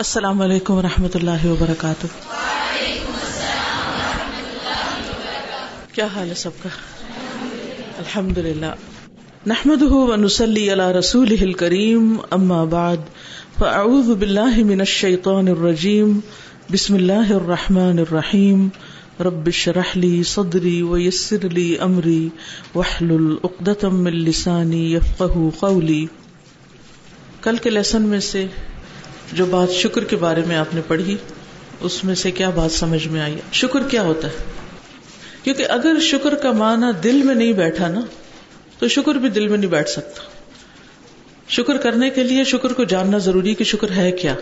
السلام علیکم و رحمۃ اللہ وبرکاتہ۔ کیا حال ہے سب کا؟ الحمد للہ نحمد ونسلی علی رسول کریم اما بعد، فاعوذ باللہ من الشیطان الرجیم، بسم اللہ الرحمن الرحیم۔ رب شرح لی صدری ویسر لی امری وحلل اقدتم من لسانی یفقہ قولی۔ کل کے لیسن میں سے جو بات شکر کے بارے میں آپ نے پڑھی اس میں سے کیا بات سمجھ میں آئی؟ شکر کیا ہوتا ہے؟ کیونکہ اگر شکر کا معنی دل میں نہیں بیٹھا نا تو شکر بھی دل میں نہیں بیٹھ سکتا۔ شکر کرنے کے لیے شکر کو جاننا ضروری کہ شکر ہے کیا۔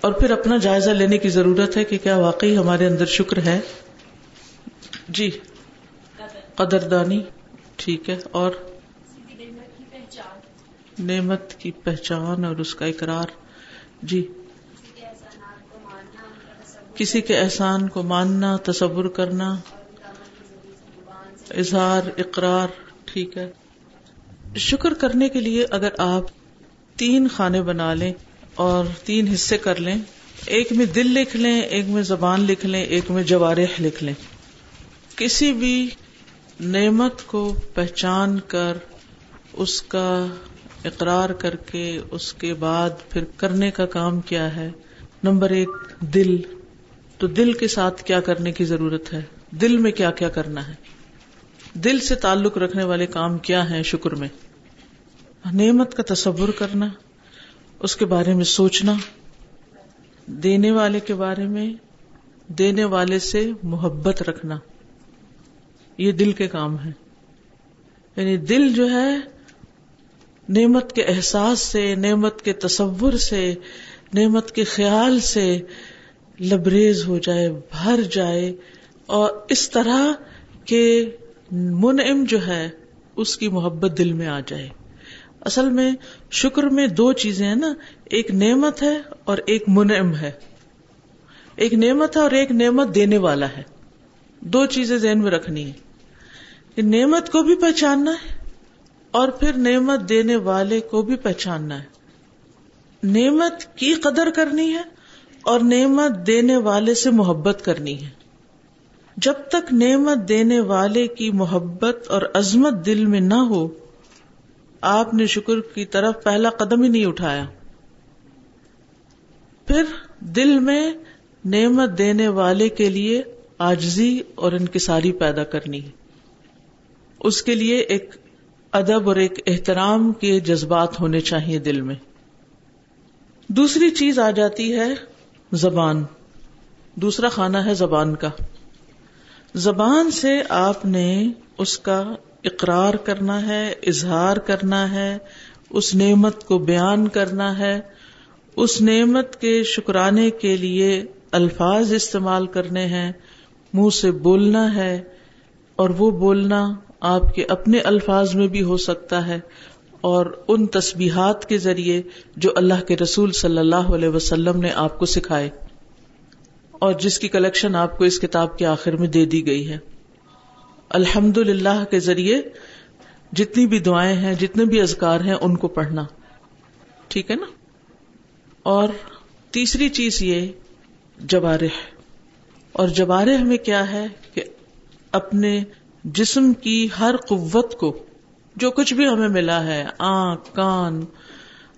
اور پھر اپنا جائزہ لینے کی ضرورت ہے کہ کیا واقعی ہمارے اندر شکر ہے؟ جی۔ قدردانی ٹھیک ہے۔ اور؟ نعمت کی پہچان اور اس کا اقرار۔ جی کسی کے احسان کو ماننا، تصور کرنا، اظہار، اقرار، ٹھیک ہے۔ شکر کرنے کے لیے اگر آپ تین خانے بنا لیں اور تین حصے کر لیں، ایک میں دل لکھ لیں، ایک میں زبان لکھ لیں، ایک میں جوارح لکھ لیں۔ کسی بھی نعمت کو پہچان کر اس کا اقرار کر کے اس کے بعد پھر کرنے کا کام کیا ہے؟ نمبر ایک، دل۔ تو دل کے ساتھ کیا کرنے کی ضرورت ہے؟ دل میں کیا کیا کرنا ہے؟ دل سے تعلق رکھنے والے کام کیا ہیں شکر میں؟ نعمت کا تصور کرنا، اس کے بارے میں سوچنا، دینے والے کے بارے میں، دینے والے سے محبت رکھنا، یہ دل کے کام ہے یعنی دل جو ہے نعمت کے احساس سے، نعمت کے تصور سے، نعمت کے خیال سے لبریز ہو جائے، بھر جائے اور اس طرح کہ منعم جو ہے، اس کی محبت دل میں آ جائے۔ اصل میں شکر میں دو چیزیں ہیں نا، ایک نعمت ہے اور ایک منعم ہے۔ ایک نعمت ہے اور ایک نعمت دینے والا ہے۔ دو چیزیں ذہن میں رکھنی ہے نعمت کو بھی پہچاننا ہے اور پھر نعمت دینے والے کو بھی پہچاننا ہے۔ نعمت کی قدر کرنی ہے اور نعمت دینے والے سے محبت کرنی ہے۔ جب تک نعمت دینے والے کی محبت اور عظمت دل میں نہ ہو، آپ نے شکر کی طرف پہلا قدم ہی نہیں اٹھایا۔ پھر دل میں نعمت دینے والے کے لیے آجزی اور انکساری پیدا کرنی ہے۔ اس کے لیے ایک ادب اور ایک احترام کے جذبات ہونے چاہیے دل میں۔ دوسری چیز آ جاتی ہے زبان۔ دوسرا خانہ ہے زبان کا۔ زبان سے آپ نے اس کا اقرار کرنا ہے، اظہار کرنا ہے، اس نعمت کو بیان کرنا ہے، اس نعمت کے شکرانے کے لیے الفاظ استعمال کرنے ہیں، منہ سے بولنا ہے اور وہ بولنا آپ کے اپنے الفاظ میں بھی ہو سکتا ہے اور ان تسبیحات کے ذریعے جو اللہ کے رسول صلی اللہ علیہ وسلم نے آپ کو سکھائے اور جس کی کلیکشن آپ کو اس کتاب کے آخر میں دے دی گئی ہے۔ الحمد للہ کے ذریعے جتنی بھی دعائیں ہیں، جتنے بھی ازکار ہیں، ان کو پڑھنا۔ ٹھیک ہے نا؟ اور تیسری چیز یہ، جوارح۔ اور جوارح میں کیا ہے کہ اپنے جسم کی ہر قوت کو جو کچھ بھی ہمیں ملا ہے، آنکھ، کان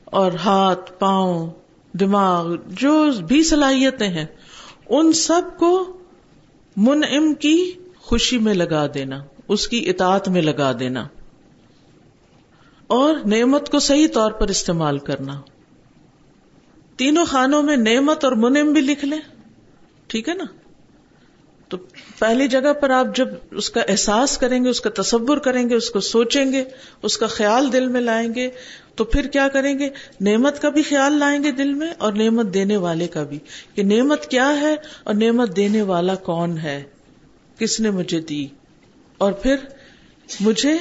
اور ہاتھ، پاؤں، دماغ، جو بھی صلاحیتیں ہیں، ان سب کو منعم کی خوشی میں لگا دینا، اس کی اطاعت میں لگا دینا۔ اور نعمت کو صحیح طور پر استعمال کرنا۔ تینوں خانوں میں نعمت اور منعم بھی لکھ لیں، ٹھیک ہے نا؟ پہلی جگہ پر آپ جب اس کا احساس کریں گے، اس کا تصور کریں گے، اس کو سوچیں گے، اس کا خیال دل میں لائیں گے، تو پھر کیا کریں گے؟ نعمت کا بھی خیال لائیں گے دل میں اور نعمت دینے والے کا بھی کہ نعمت کیا ہے اور نعمت دینے والا کون ہے؟ کس نے مجھے دی؟ اور پھر مجھے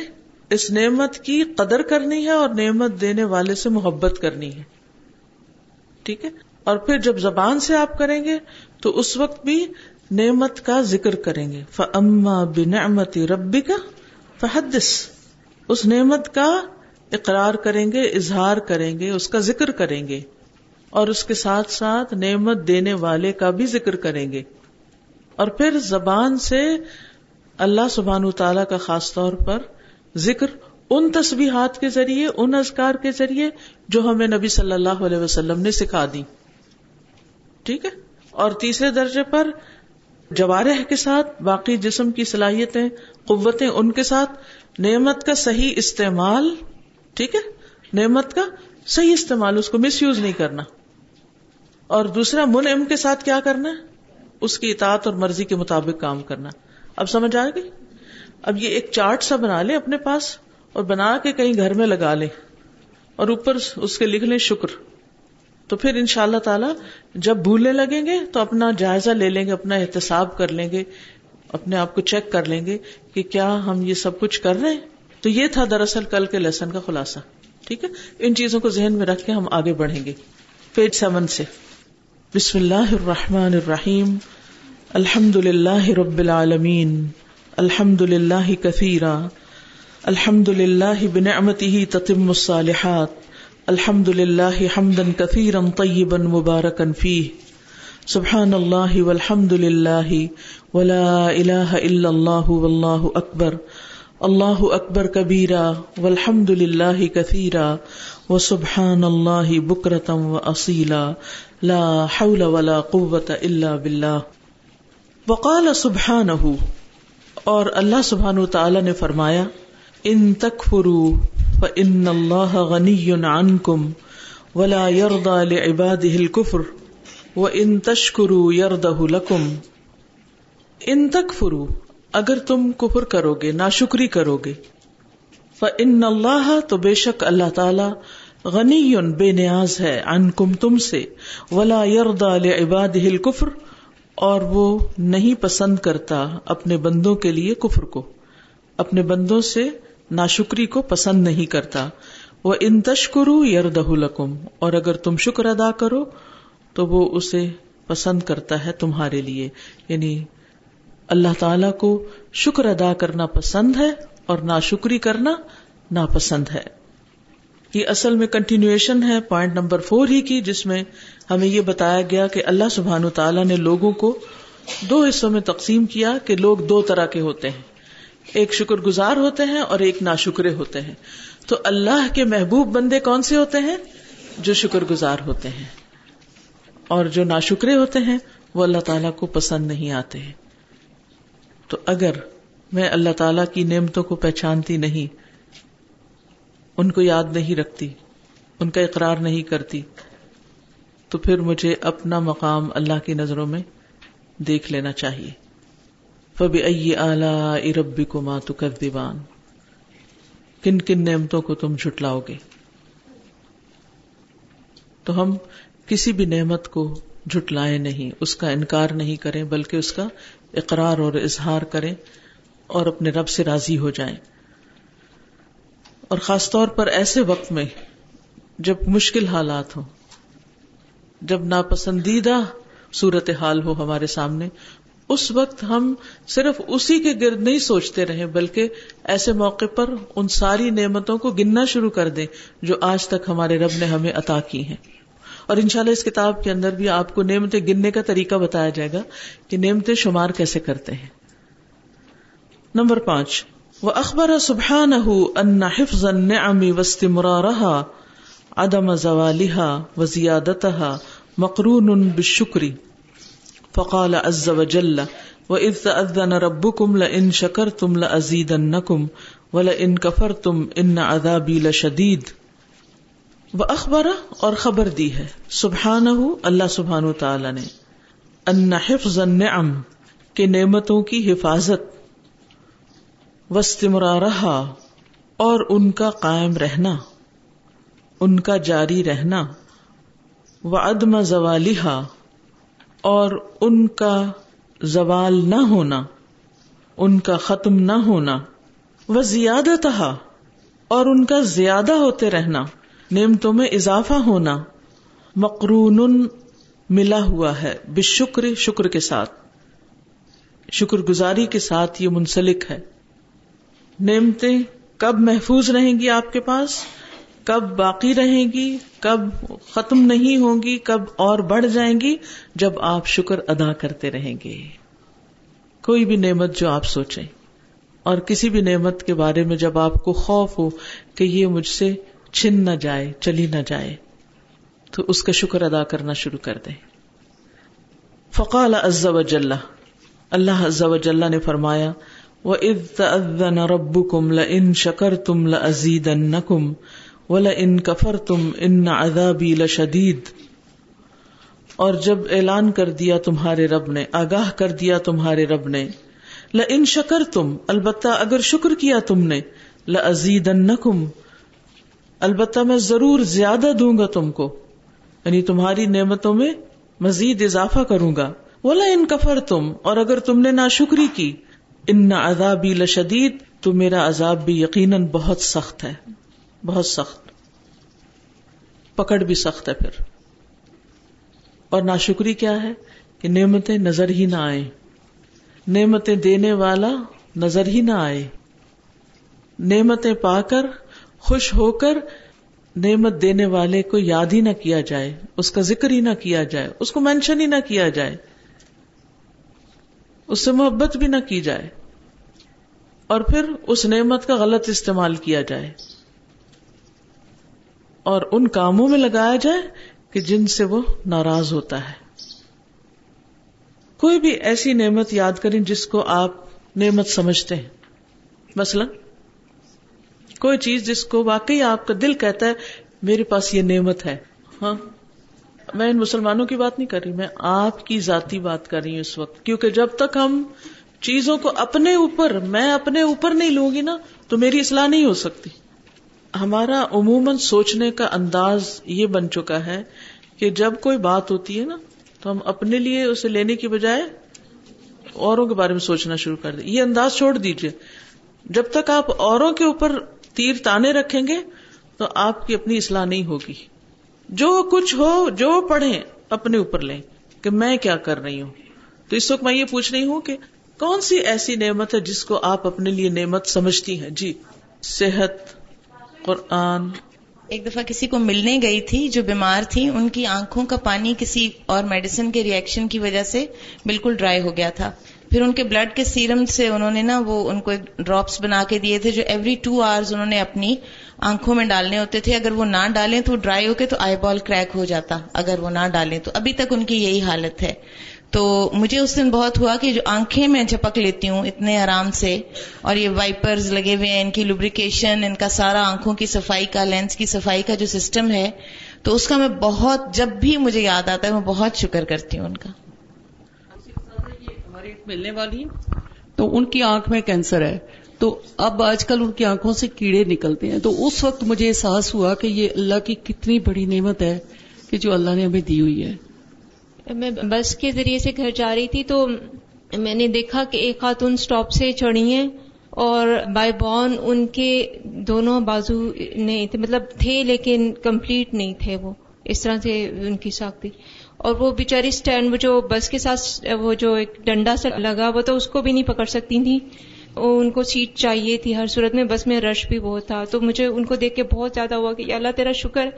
اس نعمت کی قدر کرنی ہے اور نعمت دینے والے سے محبت کرنی ہے۔ ٹھیک ہے؟ اور پھر جب زبان سے آپ کریں گے تو اس وقت بھی نعمت کا ذکر کریں گے۔ فما بنعمتی ربی کا فحدث۔ اس نعمت کا اقرار کریں گے، اظہار کریں گے، اس کا ذکر کریں گے۔ اور اس کے ساتھ ساتھ نعمت دینے والے کا بھی ذکر کریں گے۔ اور پھر زبان سے اللہ سبحان تعالی کا خاص طور پر ذکر ان تصویحات کے ذریعے، ان ازکار کے ذریعے جو ہمیں نبی صلی اللہ علیہ وسلم نے سکھا دی۔ ٹھیک ہے؟ اور تیسرے درجے پر جوارح کے ساتھ باقی جسم کی صلاحیتیں، قوتیں ان کے ساتھ، نعمت کا صحیح استعمال، ٹھیک ہے؟ نعمت کا صحیح استعمال، اس کو مس یوز نہیں کرنا۔ اور دوسرا من کے ساتھ کیا کرنا؟ ہے اس کی اطاعت اور مرضی کے مطابق کام کرنا۔ اب سمجھ آئے گی اب یہ ایک چارٹ سا بنا لے اپنے پاس اور بنا کے کہیں گھر میں لگا لے اور اوپر اس کے لکھ لیں شکر۔ تو پھر ان شاء اللہ تعالی جب بھولنے لگیں گے تو اپنا جائزہ لے لیں گے، اپنا احتساب کر لیں گے، اپنے آپ کو چیک کر لیں گے کہ کیا ہم یہ سب کچھ کر رہے ہیں۔ تو یہ تھا دراصل کل کے لیسن کا خلاصہ، ٹھیک ہے؟ ان چیزوں کو ذہن میں رکھ کے ہم آگے بڑھیں گے۔ پیج سیون سے۔ بسم اللہ الرحمن الرحیم الحمد للہ رب العالمین الحمد للہ کثیرا الحمد للہ بنعمته تتم الصالحات الحمد للہ حمدا كثيرا طيبا مباركا فيه سبحان الله والحمد للہ ولا اله الا الله والله اکبر۔ اللہ اکبر کبیرا والحمد للہ کثیرا وسبحان اللہ بکرتا واصیلا لا حول ولا قوة الا باللہ۔ وقال سبحانه اور اللہ سبحانہ تعالی نے فرمایا، ان تکفروا فإن الله غني عنكم ولا يرضى لعباده الكفر وإن تشكروا يرضه لكم ان تکفروا اگر تم کفر کرو گے، ناشکری کرو گے۔ فإن اللہ تو بے شک اللہ تعالی غنی بے نیاز ہے عنکم تم سے۔ ولا يرضى لعباده الكفر، اور وہ نہیں پسند کرتا اپنے بندوں کے لیے کفر کو۔ اپنے بندوں سے ناشکری کو پسند نہیں کرتا۔ وہ ان تشکرو یرد لکم اور اگر تم شکر ادا کرو، تو وہ اسے پسند کرتا ہے تمہارے لیے۔ یعنی اللہ تعالی کو شکر ادا کرنا پسند ہے اور ناشکری کرنا ناپسند ہے۔ یہ اصل میں کنٹینیوشن ہے پوائنٹ نمبر فور ہی کی، جس میں ہمیں یہ بتایا گیا کہ اللہ سبحان تعالیٰ نے لوگوں کو دو حصوں میں تقسیم کیا کہ لوگ دو طرح کے ہوتے ہیں۔ ایک شکر گزار ہوتے ہیں اور ایک ناشکرے ہوتے ہیں۔ تو اللہ کے محبوب بندے کون سے ہوتے ہیں؟ جو شکر گزار ہوتے ہیں۔ اور جو ناشکرے ہوتے ہیں، وہ اللہ تعالی کو پسند نہیں آتے ہیں۔ تو اگر میں اللہ تعالی کی نعمتوں کو پہچانتی نہیں، ان کو یاد نہیں رکھتی، ان کا اقرار نہیں کرتی، تو پھر مجھے اپنا مقام اللہ کی نظروں میں دیکھ لینا چاہیے۔ فبی ائی اربی کو ماتو کر دیوان کن کن نعمتوں کو تم جھٹلاؤ گے؟ تو ہم کسی بھی نعمت کو جھٹلائے نہیں، اس کا انکار نہیں کریں، بلکہ اس کا اقرار اور اظہار کریں اور اپنے رب سے راضی ہو جائیں۔ اور خاص طور پر ایسے وقت میں جب مشکل حالات ہوں، جب ناپسندیدہ صورت حال ہو ہمارے سامنے اس وقت ہم صرف اسی کے گرد نہیں سوچتے رہے، بلکہ ایسے موقع پر ان ساری نعمتوں کو گننا شروع کر دیں جو آج تک ہمارے رب نے ہمیں عطا کی ہیں۔ اور انشاءاللہ اس کتاب کے اندر بھی آپ کو نعمتیں گننے کا طریقہ بتایا جائے گا کہ نعمتیں شمار کیسے کرتے ہیں۔ نمبر پانچ وہ اخبار سبحان ان حفظ النعم واستمرارها، عدم زوالها وزيادتها مقرون بالشکری فقال عز وجل، وإذ تأذن ربكم لئن شكرتم لأزيدنكم ولئن كفرتم إن عذابي لشديد۔ وأخبر اور خبر دی ہے، سبحانہ، اللہ سبحانہ تعالی نے ان حفظ النعم کے نعمتوں کی حفاظت، واستمرارها، اور ان کا قائم رہنا، ان کا جاری رہنا، وعدم زوالها اور ان کا زوال نہ ہونا، ان کا ختم نہ ہونا، وہ زیادہ تھا اور ان کا زیادہ ہوتے رہنا، نعمتوں میں اضافہ ہونا مقرون ملا ہوا ہے بشکر، شکر کے ساتھ۔ شکر گزاری کے ساتھ یہ منسلک ہے۔ نعمتیں کب محفوظ رہیں گی آپ کے پاس؟ کب باقی رہیں گی، کب ختم نہیں ہوں گی، کب اور بڑھ جائیں گی، جب آپ شکر ادا کرتے رہیں گے۔ کوئی بھی نعمت جو آپ سوچیں۔ اور کسی بھی نعمت کے بارے میں جب آپ کو خوف ہو کہ یہ مجھ سے چھن نہ جائے، چلی نہ جائے، تو اس کا شکر ادا کرنا شروع کر دیں۔ فقال عز وجل، اللہ عز وجل نے فرمایا، وَإِذْ تَأَذَّنَ رَبُّكُمْ لَإِن شَكَرْتُمْ لَأَزِيدَنَّكُمْ وَلَإِن كَفَرْتُمْ إِنَّ عَذَابِي لَشَدِيدٌ اور جب اعلان کر دیا تمہارے رب نے، آگاہ کر دیا تمہارے رب نے لَإِن شَكَرْتُمْ البتہ اگر شکر کیا تم نے لَأَزِيدَنَّكُمْ البتہ میں ضرور زیادہ دوں گا تم کو یعنی تمہاری نعمتوں میں مزید اضافہ کروں گا۔ بولا ان کفر تم اور اگر تم نے نا شکری کی، ان عذابی لشدید، تو میرا عذاب بھی یقیناً بہت سخت ہے۔ بہت سخت۔ پکڑ بھی سخت ہے پھر۔ اور ناشکری کیا ہے؟ کہ نعمتیں نظر ہی نہ آئے نعمتیں دینے والا نظر ہی نہ آئے۔ نعمتیں پا کر، خوش ہو کر نعمت دینے والے کو یاد ہی نہ کیا جائے، اس کا ذکر ہی نہ کیا جائے، اس کو مینشن ہی نہ کیا جائے۔ اس سے محبت بھی نہ کی جائے۔ اور پھر اس نعمت کا غلط استعمال کیا جائے۔ اور ان کاموں میں لگایا جائے کہ جن سے وہ ناراض ہوتا ہے۔ کوئی بھی ایسی نعمت یاد کریں جس کو آپ نعمت سمجھتے ہیں۔ مثلاً، کوئی چیز جس کو واقعی آپ کا دل کہتا ہے، میرے پاس یہ نعمت ہے۔ ہاں میں ان مسلمانوں کی بات نہیں کر رہی، میں آپ کی ذاتی بات کر رہی ہوں اس وقت۔ کیونکہ جب تک ہم چیزوں کو اپنے اوپر، میں اپنے اوپر نہیں لوں گی نا، تو میری اصلاح نہیں ہو سکتی۔ ہمارا عموماً سوچنے کا انداز یہ بن چکا ہے کہ جب کوئی بات ہوتی ہے نا، تو ہم اپنے لیے اسے لینے کی بجائے اوروں کے بارے میں سوچنا شروع کر دیں۔ یہ انداز چھوڑ دیجیے جب تک آپ اوروں کے اوپر تیر تانے رکھیں گے، تو آپ کی اپنی اصلاح نہیں ہوگی۔ جو کچھ ہو، جو پڑھیں، اپنے اوپر لیں کہ میں کیا کر رہی ہوں۔ تو اس وقت میں یہ پوچھ رہی ہوں کہ کون سی ایسی نعمت ہے جس کو آپ اپنے لیے نعمت سمجھتی ہیں؟ جی صحت قرآن ایک دفعہ کسی کو ملنے گئی تھی جو بیمار تھی، ان کی آنکھوں کا پانی کسی اور میڈیسن کے ریئیکشن کی وجہ سے بالکل ڈرائی ہو گیا تھا۔ پھر ان کے بلڈ کے سیرم سے انہوں نے نا وہ ان کو ایک ڈراپس بنا کے دیے تھے جو ایوری ٹو آورز انہوں نے اپنی آنکھوں میں ڈالنے ہوتے تھے۔ اگر وہ نہ ڈالیں تو ڈرائی ہو کے تو آئی بال کریک ہو جاتا، اگر وہ نہ ڈالیں تو۔ ابھی تک ان کی یہی حالت ہے۔ تو مجھے اس دن بہت ہوا کہ جو آنکھیں میں جھپک لیتی ہوں اتنے آرام سے اور یہ وائپرز لگے ہوئے ہیں، ان کی لوبریکیشن ان کا سارا آنکھوں کی صفائی کا لینس کی صفائی کا جو سسٹم ہے، تو اس کا میں بہت، جب بھی مجھے یاد آتا ہے، میں بہت شکر کرتی ہوں ان کا۔ ملنے والی تو ان کی آنکھ میں کینسر ہے۔ تو اب آج کل ان کی آنکھوں سے کیڑے نکلتے ہیں۔ تو اس وقت مجھے احساس ہوا کہ یہ اللہ کی کتنی بڑی نعمت ہے کہ جو اللہ نے ہمیں دی ہوئی ہے۔ میں بس کے ذریعے سے گھر جا رہی تھی تو میں نے دیکھا کہ ایک خاتون سٹاپ سے چڑھی ہیں اور بائی بورن ان کے دونوں بازو نہیں تھے مطلب تھے لیکن کمپلیٹ نہیں تھے وہ، اس طرح سے ان کی ساختی اور وہ بیچاری اسٹینڈ جو بس کے ساتھ، وہ جو ایک ڈنڈا سے لگا ہوا تھا اس کو بھی نہیں پکڑ سکتی تھی۔ ان کو سیٹ چاہیے تھی ہر صورت میں، بس میں رش بھی بہت تھا۔ تو مجھے ان کو دیکھ کے بہت زیادہ ہوا کہ اللہ تیرا شکر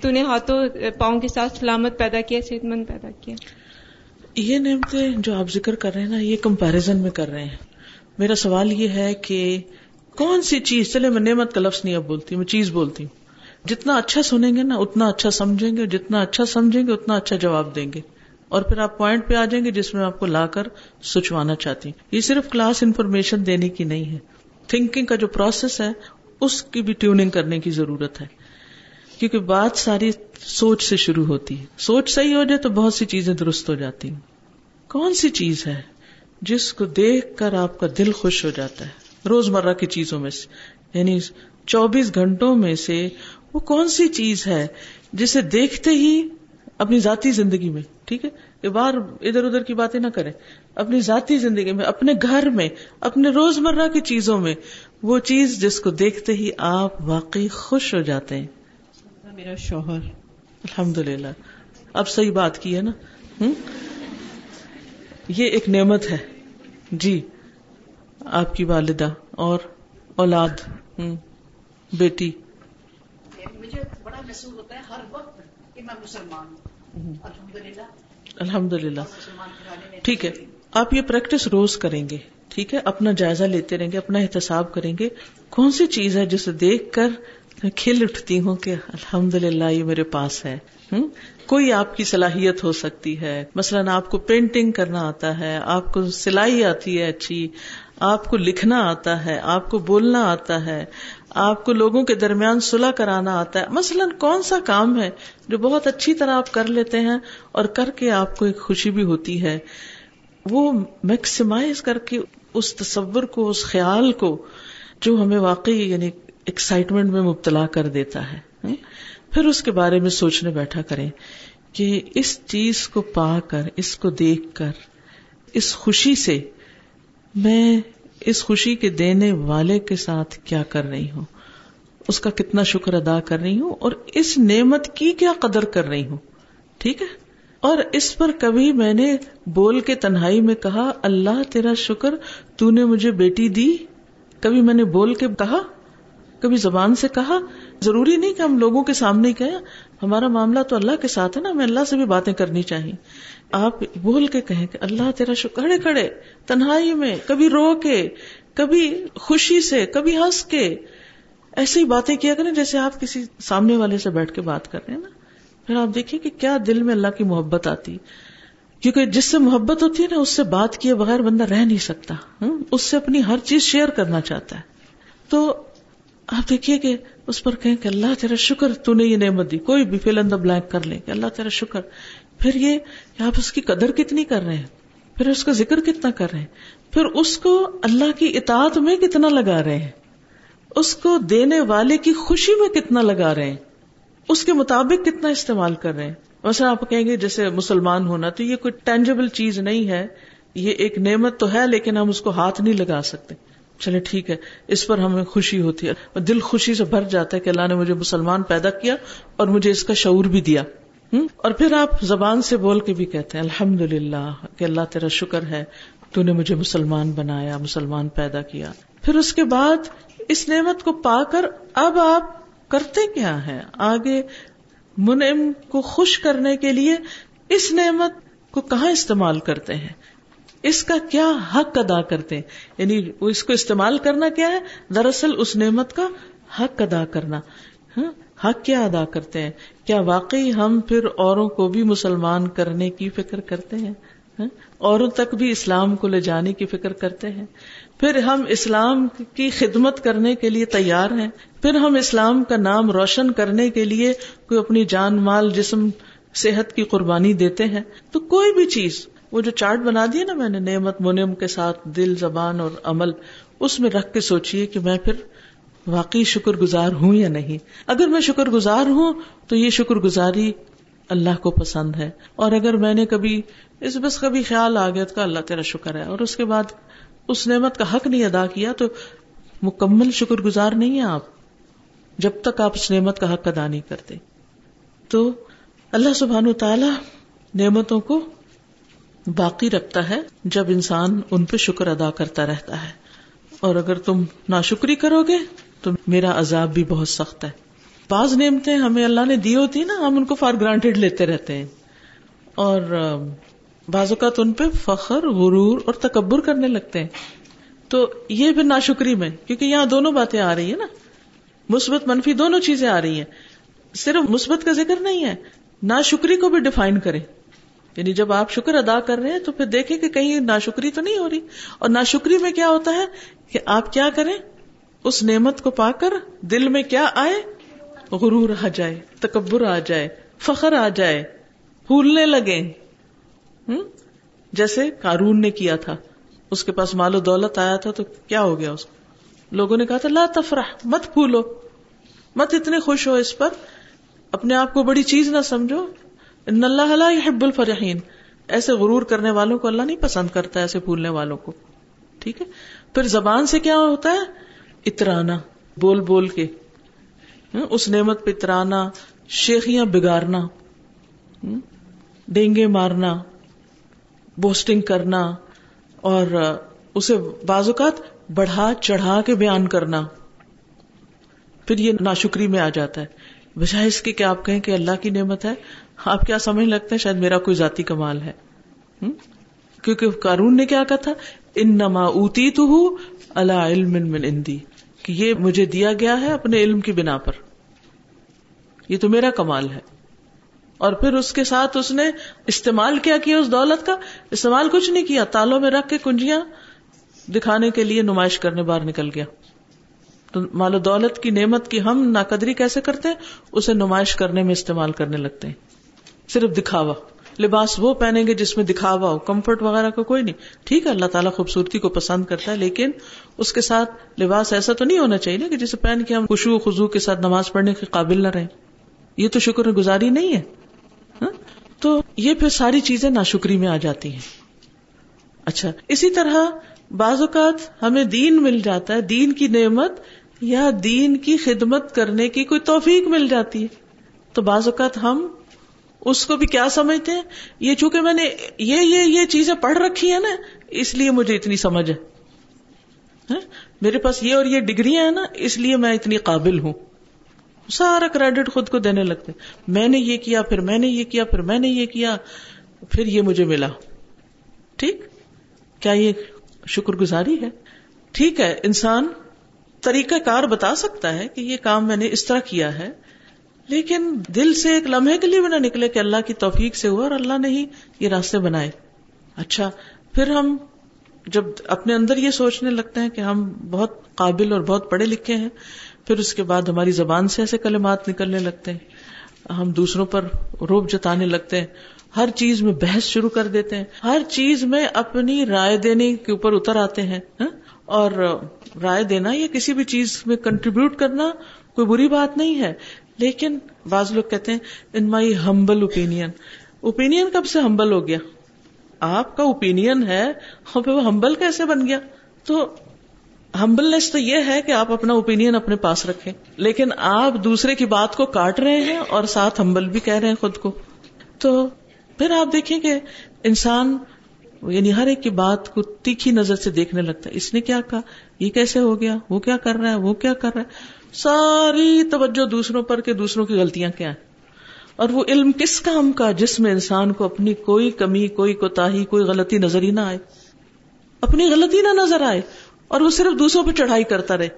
تو نے ہاتھوں، پاؤں کے ساتھ سلامت پیدا کیا صحت مند پیدا کیا۔ یہ نعمتیں جو آپ ذکر کر رہے ہیں نا، یہ کمپیرزن میں کر رہے ہیں۔ میرا سوال یہ ہے کہ کون سی چیز، چلے میں نعمت کا لفظ نہیں اب بولتی، میں چیز بولتی ہوں۔ جتنا اچھا سنیں گے نا، اتنا اچھا سمجھیں گے، جتنا اچھا سمجھیں گے، اتنا اچھا جواب دیں گے۔ اور پھر آپ پوائنٹ پہ آ جائیں گے جس میں آپ کو لا کر سوچوانا چاہتی ہیں۔ یہ صرف کلاس انفارمیشن دینے کی نہیں ہے۔ تھنکنگ کا جو پروسیس ہے، اس کی بھی ٹیوننگ کرنے کی ضرورت ہے۔ کیونکہ بات ساری سوچ سے شروع ہوتی ہے۔ سوچ صحیح ہو جائے تو بہت سی چیزیں درست ہو جاتی ہیں۔ کون سی چیز ہے جس کو دیکھ کر آپ کا دل خوش ہو جاتا ہے؟ روزمرہ کی چیزوں میں سے۔ یعنی چوبیس گھنٹوں میں سے وہ کون سی چیز ہے جسے دیکھتے ہی اپنی ذاتی زندگی میں ٹھیک ہے؟ باہر ادھر ادھر کی باتیں نہ کریں۔ اپنی ذاتی زندگی میں اپنے گھر میں اپنے روزمرہ کی چیزوں میں وہ چیز جس کو دیکھتے ہی آپ واقعی خوش ہو جاتے ہیں۔ میرا شوہر۔ الحمد للہ اب صحیح بات کی ہے نا؟ یہ ایک نعمت ہے۔ جی۔ آپ کی والدہ اور اولاد بیٹی۔ مجھے بڑا محسوس ہوتا ہے ہر وقت کہ میں مسلمان۔ ہوں الحمد للہ ٹھیک ہے۔ آپ یہ پریکٹس روز کریں گے۔ ٹھیک ہے۔ اپنا جائزہ لیتے رہیں گے، اپنا احتساب کریں گے۔ کون سی چیز ہے جسے دیکھ کر کھل اٹھتی ہوں کہ الحمد للہ یہ میرے پاس ہے؟ کوئی آپ کی صلاحیت ہو سکتی ہے۔ مثلاً آپ کو پینٹنگ کرنا آتا ہے، آپ کو سلائی آتی ہے اچھی، آپ کو لکھنا آتا ہے، آپ کو بولنا آتا ہے۔ آپ کو لوگوں کے درمیان صلح کرانا آتا ہے۔ مثلاً کون سا کام ہے جو بہت اچھی طرح آپ کر لیتے ہیں اور کر کے آپ کو ایک خوشی بھی ہوتی ہے؟ وہ میکسیمائز کر کے اس تصور کو، اس خیال کو جو ہمیں واقعی یعنی ایکسائٹمنٹ میں مبتلا کر دیتا ہے۔ پھر اس کے بارے میں سوچنے بیٹھا کریں کہ اس چیز کو پا کر، اس کو دیکھ کر، اس خوشی سے میں اس خوشی کے دینے والے کے ساتھ کیا کر رہی ہوں؟ اس کا کتنا شکر ادا کر رہی ہوں؟ اور اس نعمت کی کیا قدر کر رہی ہوں؟ ٹھیک ہے؟ اور اس پر کبھی میں نے بول کے تنہائی میں کہا، اللہ تیرا شکر، تو نے مجھے بیٹی دی؟ کبھی میں نے بول کے کہا، کبھی زبان سے کہا، ضروری نہیں کہ ہم لوگوں کے سامنے کہیں، ہمارا معاملہ تو اللہ کے ساتھ ہے نا، ہمیں اللہ سے بھی باتیں کرنی چاہیے۔ آپ بول کے کہیں کہ اللہ تیرا شکر کھڑے کھڑے، تنہائی میں، کبھی رو کے، کبھی خوشی سے، کبھی ہنس کے۔ ایسی باتیں کیا کریں جیسے آپ کسی سامنے والے سے بیٹھ کے بات کر رہے ہیں نا؟ پھر آپ دیکھیے کہ کیا دل میں اللہ کی محبت آتی۔ کیونکہ جس سے محبت ہوتی ہے نا، اس سے بات کیے بغیر بندہ رہ نہیں سکتا۔ اس سے اپنی ہر چیز شیئر کرنا چاہتا ہے۔ تو آپ دیکھیے کہ اس پر کہیں کہ اللہ تیرا شکر، تو نے یہ نعمت دی۔ کوئی بھی فیل دا بلینک کر لے کہ اللہ تیرا شکر۔ پھر یہ کہ آپ اس کی قدر کتنی کر رہے ہیں؟ پھر اس کا ذکر کتنا کر رہے ہیں؟ پھر اس کو اللہ کی اطاعت میں کتنا لگا رہے ہیں؟ اس کو دینے والے کی خوشی میں کتنا لگا رہے ہیں؟ اس کے مطابق کتنا استعمال کر رہے ہیں؟ ویسے آپ کہیں گے جیسے مسلمان ہونا تو یہ کوئی ٹینجیبل چیز نہیں ہے، یہ ایک نعمت تو ہے لیکن ہم اس کو ہاتھ نہیں لگا سکتے۔ چلے ٹھیک ہے، اس پر ہمیں خوشی ہوتی ہے۔ دل خوشی سے بھر جاتا ہے کہ اللہ نے مجھے مسلمان پیدا کیا اور مجھے اس کا شعور بھی دیا۔ اور پھر آپ زبان سے بول کے بھی کہتے ہیں الحمد للہ کہ اللہ تیرا شکر ہے، تو نے مجھے مسلمان بنایا، مسلمان پیدا کیا۔ پھر اس کے بعد اس نعمت کو پا کر اب آپ کرتے کیا ہے آگے منعم کو خوش کرنے کے لیے اس نعمت کو کہاں استعمال کرتے ہیں؟ اس کا کیا حق ادا کرتے ہیں؟ یعنی اس کو استعمال کرنا کیا ہے؟ دراصل اس نعمت کا حق ادا کرنا۔ ہاں؟ حق کیا ادا کرتے ہیں؟ کیا واقعی ہم پھر اوروں کو بھی مسلمان کرنے کی فکر کرتے ہیں؟ ہاں؟ اوروں تک بھی اسلام کو لے جانے کی فکر کرتے ہیں۔ پھر ہم اسلام کی خدمت کرنے کے لیے تیار ہیں۔ پھر ہم اسلام کا نام روشن کرنے کے لیے کوئی اپنی جان، مال، جسم، صحت کی قربانی دیتے ہیں۔ تو کوئی بھی چیز، وہ جو چارٹ بنا دیا نا میں نے، نعمت منم کے ساتھ دل، زبان اور عمل، اس میں رکھ کے سوچیے کہ میں پھر واقعی شکر گزار ہوں یا نہیں؟ اگر میں شکر گزار ہوں تو یہ شکر گزاری اللہ کو پسند ہے۔ اور اگر میں نے کبھی اس بس کبھی خیال آ گیا تو اللہ تیرا شکر ہے۔ اور اس کے بعد اس نعمت کا حق نہیں ادا کیا تو مکمل شکر گزار نہیں ہے آپ۔ جب تک آپ اس نعمت کا حق ادا نہیں کرتے۔ تو اللہ سبحان تعالی نعمتوں کو باقی رکھتا ہے جب انسان ان پہ شکر ادا کرتا رہتا ہے۔ اور اگر تم ناشکری کرو گے تو میرا عذاب بھی بہت سخت ہے۔ بعض نعمتیں ہمیں اللہ نے دی ہوتی نا، ہم ان کو فار گرانٹیڈ لیتے رہتے ہیں۔ اور بعض اوقات ان پہ فخر، غرور اور تکبر کرنے لگتے ہیں۔ تو یہ بھی ناشکری میں، کیونکہ یہاں دونوں باتیں آ رہی ہیں نا۔ مثبت منفی دونوں چیزیں آ رہی ہیں۔ صرف مثبت کا ذکر نہیں ہے، ناشکری کو بھی ڈیفائن کریں۔ یعنی جب آپ شکر ادا کر رہے ہیں تو پھر دیکھیں کہ کہیں ناشکری تو نہیں ہو رہی۔ اور ناشکری میں کیا ہوتا ہے کہ آپ کیا کریں؟ اس نعمت کو پا کر دل میں کیا آئے؟ غرور آ جائے، تکبر آ جائے، فخر آ جائے، پھولنے لگے۔ جیسے کارون نے کیا تھا۔ اس کے پاس مال و دولت آیا تھا تو کیا ہو گیا اس کو؟ لوگوں نے کہا تھا، لا تفرح، مت پھولو۔ مت اتنے خوش ہو اس پر۔ اپنے آپ کو بڑی چیز نہ سمجھو۔ ان اللہ حب الفرحین۔ ایسے غرور کرنے والوں کو اللہ نہیں پسند کرتا، ایسے پھولنے والوں کو۔ ٹھیک ہے؟ پھر زبان سے کیا ہوتا ہے؟ اترانا، بول بول کے۔ اس نعمت پہ اترانا، شیخیاں بگارنا ڈینگے مارنا، بوسٹنگ کرنا، اور اسے بازوقات بڑھا چڑھا کے بیان کرنا۔ پھر یہ ناشکری میں آ جاتا ہے۔ بجائے اس کے کہ آپ کہیں کہ اللہ کی نعمت ہے، آپ کیا سمجھ لگتے ہیں؟ شاید میرا کوئی ذاتی کمال ہے۔ کیونکہ قارون نے کیا کہا تھا؟ ان نما اوتی تو ہوں اللہ علم من اندی۔ کہ یہ مجھے دیا گیا ہے اپنے علم کی بنا پر۔ یہ تو میرا کمال ہے۔ اور پھر اس کے ساتھ اس نے استعمال کیا کیا اس دولت کا؟ استعمال کچھ نہیں کیا۔ تالوں میں رکھ کے کنجیاں دکھانے کے لیے نمائش کرنے باہر نکل گیا۔ تو مال و دولت کی نعمت کی ہم ناقدری کیسے کرتے؟ ہیں اسے نمائش کرنے میں استعمال کرنے لگتے ہیں۔ صرف دکھاوا۔ لباس وہ پہنیں گے جس میں دکھاوا ہو کمفرٹ وغیرہ کا کوئی نہیں۔ ٹھیک ہے، اللہ تعالیٰ خوبصورتی کو پسند کرتا ہے، لیکن اس کے ساتھ لباس ایسا تو نہیں ہونا چاہیے نا کہ جسے پہن کے ہم خوشو خزو کے ساتھ نماز پڑھنے کے قابل نہ رہیں۔ یہ تو شکر گزاری نہیں ہے۔ ہاں؟ تو یہ پھر ساری چیزیں ناشکری میں آ جاتی ہیں۔ اچھا اسی طرح بعض اوقات ہمیں دین مل جاتا ہے، دین کی نعمت یا دین کی خدمت کرنے کی کوئی توفیق مل جاتی ہے۔ تو بعض اوقات ہم اس کو بھی کیا سمجھتے ہیں؟ یہ چونکہ میں نے یہ یہ یہ چیزیں پڑھ رکھی ہیں نا، اس لیے مجھے اتنی سمجھ ہے۔ ہاں؟ میرے پاس یہ اور یہ ڈگریاں ہیں نا، اس لیے میں اتنی قابل ہوں۔ سارا کریڈٹ خود کو دینے لگتے میں نے یہ کیا، پھر میں نے یہ کیا، پھر میں نے یہ کیا، پھر یہ مجھے ملا۔ ٹھیک؟ کیا یہ شکر گزاری ہے؟ ٹھیک ہے، انسان طریقہ کار بتا سکتا ہے کہ یہ کام میں نے اس طرح کیا ہے۔ لیکن دل سے ایک لمحے کے لیے بھی نہ نکلے کہ اللہ کی توفیق سے ہوا اور اللہ نے ہی یہ راستے بنائے۔ اچھا پھر ہم جب اپنے اندر یہ سوچنے لگتے ہیں کہ ہم بہت قابل اور بہت پڑھے لکھے ہیں، پھر اس کے بعد ہماری زبان سے ایسے کلمات نکلنے لگتے ہیں۔ ہم دوسروں پر روپ جتانے لگتے ہیں۔ ہر چیز میں بحث شروع کر دیتے ہیں۔ ہر چیز میں اپنی رائے دینے کے اوپر اتر آتے ہیں ہاں؟ اور رائے دینا یا کسی بھی چیز میں کنٹریبیوٹ کرنا کوئی بری بات نہیں ہے۔ لیکن بعض لوگ کہتے ہیں، ان مائی ہمبل اوپین اوپین کب سے ہمبل ہو گیا؟ آپ کا اوپین ہے وہ ہمبل کیسے بن گیا؟ تو ہمبلنس تو یہ ہے کہ آپ اپنا اوپین اپنے پاس رکھیں۔ لیکن آپ دوسرے کی بات کو کاٹ رہے ہیں اور ساتھ ہمبل بھی کہہ رہے ہیں خود کو۔ تو پھر آپ دیکھیں کہ انسان یعنی ہر ایک کی بات کو تیکھی نظر سے دیکھنے لگتا ہے۔ اس نے کیا کہا؟ یہ کیسے ہو گیا؟ وہ کیا کر رہا ہے؟ وہ کیا کر رہا ہے؟ ساری توجہ دوسروں پر کہ دوسروں کی غلطیاں کیا ہیں؟ اور وہ علم کس کام کا جس میں انسان کو اپنی کوئی کمی، کوئی کوتا کوئی غلطی نظر ہی نہ آئے؟ اپنی غلطی نہ نظر آئے اور وہ صرف دوسروں پہ چڑھائی کرتا رہے۔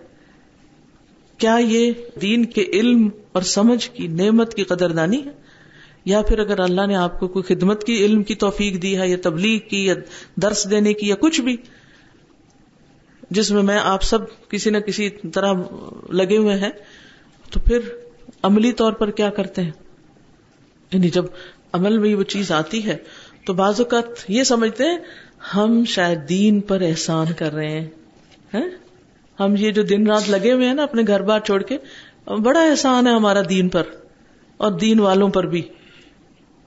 کیا یہ دین کے علم اور سمجھ کی نعمت کی قدردانی ہے؟ یا پھر اگر اللہ نے آپ کو کوئی خدمت کی، علم کی توفیق دی ہے، یا تبلیغ کی، یا درس دینے کی، یا کچھ بھی جس میں میں آپ سب کسی نہ کسی طرح لگے ہوئے ہیں، تو پھر عملی طور پر کیا کرتے ہیں؟ یعنی جب عمل میں وہ چیز آتی ہے، تو بعض اوقات یہ سمجھتے ہیں، ہم شاید دین پر احسان کر رہے ہیں؟ ہم یہ جو دن رات لگے ہوئے ہیں نا اپنے گھر بار چھوڑ کے، بڑا احسان ہے ہمارا دین پر اور دین والوں پر بھی۔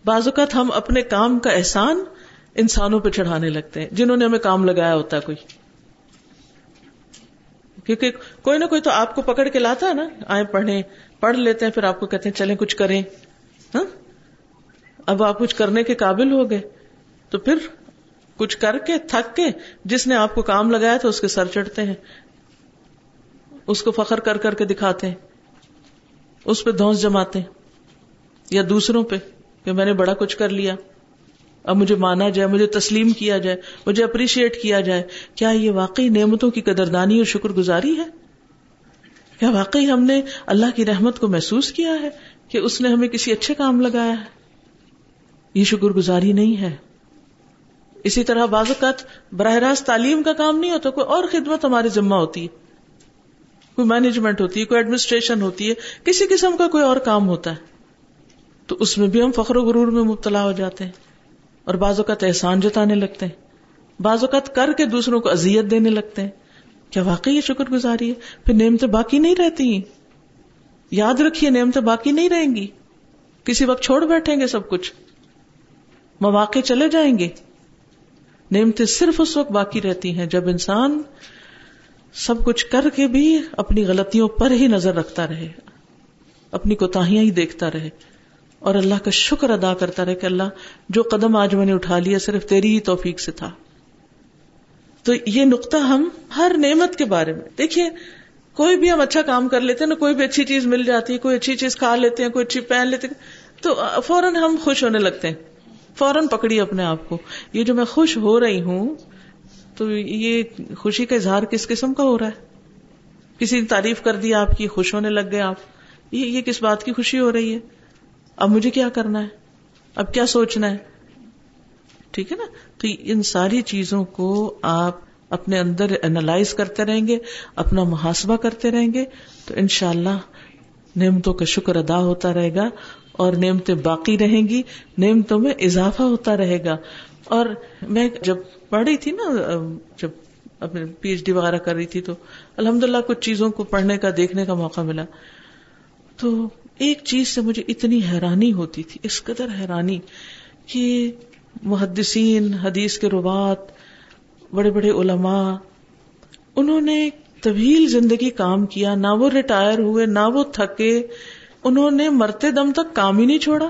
بعض اوقات ہم اپنے کام کا احسان انسانوں پہ چڑھانے لگتے ہیں، جنہوں نے ہمیں کام لگایا ہوتا ہے کوئی۔ کیونکہ کوئی نہ کوئی تو آپ کو پکڑ کے لاتا ہے نا آئے پڑھیں، پڑھ لیتے ہیں، پھر آپ کو کہتے ہیں، چلیں کچھ کریں۔ ہاں؟ اب آپ کچھ کرنے کے قابل ہو گئے۔ تو پھر کچھ کر کے، تھک کے جس نے آپ کو کام لگایا تھا، اس کے سر چڑھتے ہیں۔ اس کو فخر کر کر کے دکھاتے ہیں۔ اس پہ دھوس جماتے ہیں۔ یا دوسروں پہ کہ میں نے بڑا کچھ کر لیا۔ اب مجھے مانا جائے، مجھے تسلیم کیا جائے، مجھے اپریشیٹ کیا جائے، کیا یہ واقعی نعمتوں کی قدردانی اور شکر گزاری ہے؟ کیا واقعی ہم نے اللہ کی رحمت کو محسوس کیا ہے کہ اس نے ہمیں کسی اچھے کام لگایا ہے؟ یہ شکر گزاری نہیں ہے۔ اسی طرح بعض اوقات براہ راست تعلیم کا کام نہیں ہوتا، کوئی اور خدمت ہماری ذمہ ہوتی ہے۔ کوئی مینجمنٹ ہوتی ہے، کوئی ایڈمنسٹریشن ہوتی ہے، کسی قسم کا کوئی اور کام ہوتا ہے۔ تو اس میں بھی ہم فخر و غرور میں مبتلا ہو جاتے ہیں۔ اور بعض اوقات احسان جتانے لگتے ہیں۔ بعض اوقات کر کے دوسروں کو اذیت دینے لگتے ہیں۔ کیا واقعی یہ شکر گزاری ہے؟ پھر نعمتیں باقی نہیں رہتی یاد رکھیے نعمتیں باقی نہیں رہیں گی۔ کسی وقت چھوڑ بیٹھیں گے سب کچھ۔ مواقع چلے جائیں گے۔ نعمتیں صرف اس وقت باقی رہتی ہیں جب انسان سب کچھ کر کے بھی اپنی غلطیوں پر ہی نظر رکھتا رہے۔ اپنی کوتاہیاں ہی دیکھتا رہے۔ اور اللہ کا شکر ادا کرتا رہے کہ اللہ جو قدم آج میں نے اٹھا لیا صرف تیری ہی توفیق سے تھا۔ تو یہ نقطہ ہم ہر نعمت کے بارے میں، دیکھیے، کوئی بھی ہم اچھا کام کر لیتے ہیں نا کوئی بھی اچھی چیز مل جاتی ہے، کوئی اچھی چیز کھا لیتے ہیں، کوئی اچھی پہن لیتے ہیں۔ تو فوراً ہم خوش ہونے لگتے ہیں۔ فوراً پکڑی اپنے آپ کو۔ یہ جو میں خوش ہو رہی ہوں، تو یہ خوشی کا اظہار کس قسم کا ہو رہا ہے؟ کسی نے تعریف کر دی آپ کی خوش ہونے لگ گئے آپ۔ یہ یہ کس بات کی خوشی ہو رہی ہے؟ اب مجھے کیا کرنا ہے؟ اب کیا سوچنا ہے؟ ٹھیک ہے نا؟ تو ان ساری چیزوں کو آپ اپنے اندر اینالائز کرتے رہیں گے، اپنا محاسبہ کرتے رہیں گے، تو ان شاء اللہ نعمتوں کا شکر ادا ہوتا رہے گا اور نعمتیں باقی رہیں گی، نعمتوں میں اضافہ ہوتا رہے گا۔ اور میں جب پڑھ رہی تھی نا، جب اپنے پی ایچ ڈی وغیرہ کر رہی تھی تو الحمد للہ کچھ چیزوں کو پڑھنے کا، دیکھنے کا موقع ملا۔ تو ایک چیز سے مجھے اتنی حیرانی ہوتی تھی، اس قدر حیرانی کہ محدثین، حدیث کے روبات بڑے بڑے علماء، انہوں نے طویل زندگی کام کیا، نہ وہ ریٹائر ہوئے، نہ وہ تھکے، انہوں نے مرتے دم تک کام ہی نہیں چھوڑا۔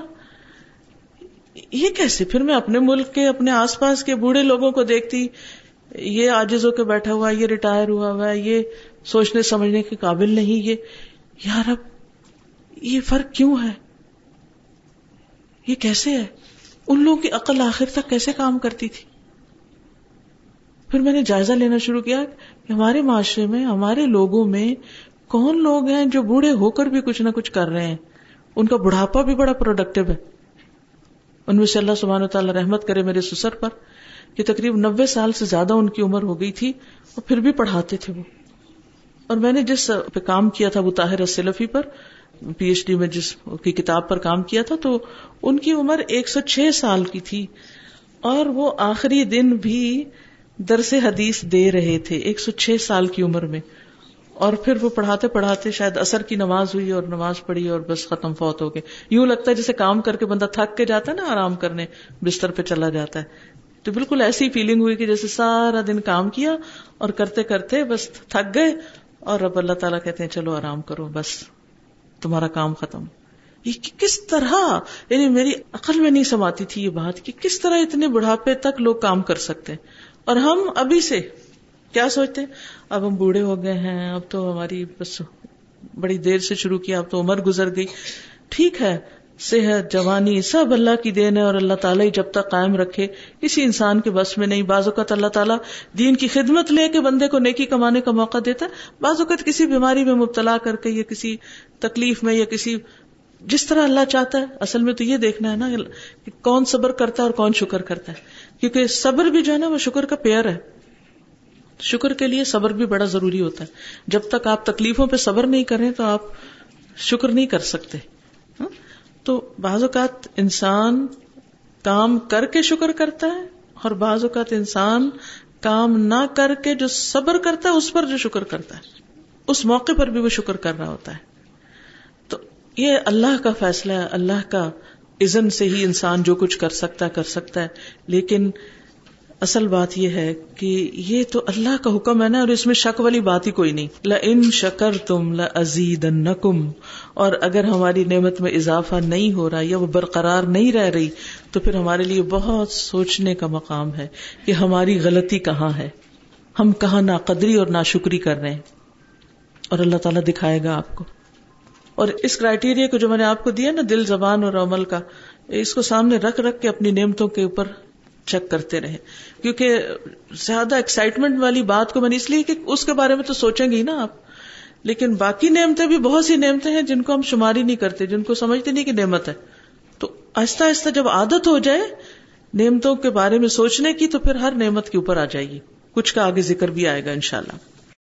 یہ کیسے؟ پھر میں اپنے ملک کے، اپنے آس پاس کے بوڑھے لوگوں کو دیکھتی، یہ آجز ہو کے بیٹھا ہوا، یہ ریٹائر ہوا ہوا یہ سوچنے سمجھنے کے قابل نہیں، یہ یار اب یہ فرق کیوں ہے؟ یہ کیسے ہے؟ ان لوگوں کی عقل آخر تک کیسے کام کرتی تھی؟ پھر میں نے جائزہ لینا شروع کیا کہ ہمارے معاشرے میں، ہمارے لوگوں میں کون لوگ ہیں جو بوڑھے ہو کر بھی کچھ نہ کچھ کر رہے ہیں؟ ان کا بڑھاپا بھی بڑا پروڈکٹیو ہے۔ ان میں سے اللہ سبحانہ تعالیٰ رحمت کرے میرے سسر پر کہ تقریب نبے سال سے زیادہ ان کی عمر ہو گئی تھی اور پھر بھی پڑھاتے تھے وہ۔ اور میں نے جس پہ کام کیا تھا، وہ طاہر سلفی پر پی ایچ ڈی میں جس کی کتاب پر کام کیا تھا، تو ان کی عمر ایک سو چھ سال کی تھی۔ اور وہ آخری دن بھی درس حدیث دے رہے تھے، ایک سو چھ سال کی عمر میں۔ اور پھر وہ پڑھاتے پڑھاتے شاید اثر کی نماز ہوئی اور نماز پڑھی اور بس ختم فوت ہو گئے۔ یوں لگتا ہے جیسے کام کر کے بندہ تھک کے جاتا ہے نا، آرام کرنے، بستر پہ چلا جاتا ہے۔ تو بالکل ایسی فیلنگ ہوئی کہ جیسے سارا دن کام کیا اور کرتے کرتے بس تھک گئے اور اب اللہ تعالیٰ کہتے ہیں، چلو آرام کرو، بس۔ تمہارا کام ختم۔ یہ کس طرح یعنی میری عقل میں نہیں سماتی تھی یہ بات کہ کس طرح اتنے بڑھاپے تک لوگ کام کر سکتے اور ہم ابھی سے کیا سوچتے اب ہم بوڑھے ہو گئے ہیں، اب تو ہماری بس بڑی دیر سے شروع کیا اب تو عمر گزر گئی۔ ٹھیک ہے، صحت، جوانی، سب اللہ کی دین ہے اور اللہ تعالیٰ ہی جب تک قائم رکھے۔ کسی انسان کے بس میں نہیں، بعض اوقات اللہ تعالیٰ دین کی خدمت لے کے بندے کو نیکی کمانے کا موقع دیتا ہے۔ بعض اوقات کسی بیماری میں مبتلا کر کے یا کسی تکلیف میں یا کسی جس طرح اللہ چاہتا ہے، اصل میں تو یہ دیکھنا ہے نا کہ کون صبر کرتا ہے اور کون شکر کرتا ہے۔ کیونکہ صبر بھی جو ہے نا، وہ شکر کا پیئر ہے۔ شکر کے لیے صبر بھی بڑا ضروری ہوتا ہے۔ جب تک آپ تکلیفوں پہ صبر نہیں کریں تو آپ شکر نہیں کر سکتے۔ ہاں؟ تو بعض اوقات انسان کام کر کے شکر کرتا ہے اور بعض اوقات انسان کام نہ کر کے جو صبر کرتا ہے، اس پر جو شکر کرتا ہے۔ اس موقع پر بھی وہ شکر کر رہا ہوتا ہے۔ یہ اللہ کا فیصلہ ہے، اللہ کا عزن سے ہی انسان جو کچھ کر سکتا ہے، کر سکتا ہے۔ لیکن اصل بات یہ ہے کہ یہ تو اللہ کا حکم ہے نا، اور اس میں شک والی بات ہی کوئی نہیں۔ ل ان شکر تم لزید اور اگر ہماری نعمت میں اضافہ نہیں ہو رہا یا وہ برقرار نہیں رہ رہی، تو پھر ہمارے لیے بہت سوچنے کا مقام ہے کہ ہماری غلطی کہاں ہے۔ ہم کہاں ناقدری اور ناشکری کر رہے ہیں۔ اور اللہ تعالیٰ دکھائے گا آپ کو۔ اور اس کرائٹیریا کو جو میں نے آپ کو دیا نا دل، زبان اور عمل کا، اس کو سامنے رکھ رکھ کے اپنی نعمتوں کے اوپر چیک کرتے رہے۔ کیونکہ زیادہ ایکسائٹمنٹ والی بات کو میں نے اس لیے کہ اس کے بارے میں تو سوچیں گے نا آپ۔ لیکن باقی نعمتیں بھی بہت سی نعمتیں ہیں جن کو ہم شماری نہیں کرتے، جن کو سمجھتے نہیں کہ نعمت ہے۔ تو آہستہ آہستہ جب عادت ہو جائے نعمتوں کے بارے میں سوچنے کی تو پھر ہر نعمت کے اوپر آ جائے گی۔ کچھ کا آگے ذکر بھی آئے گا انشاءاللہ۔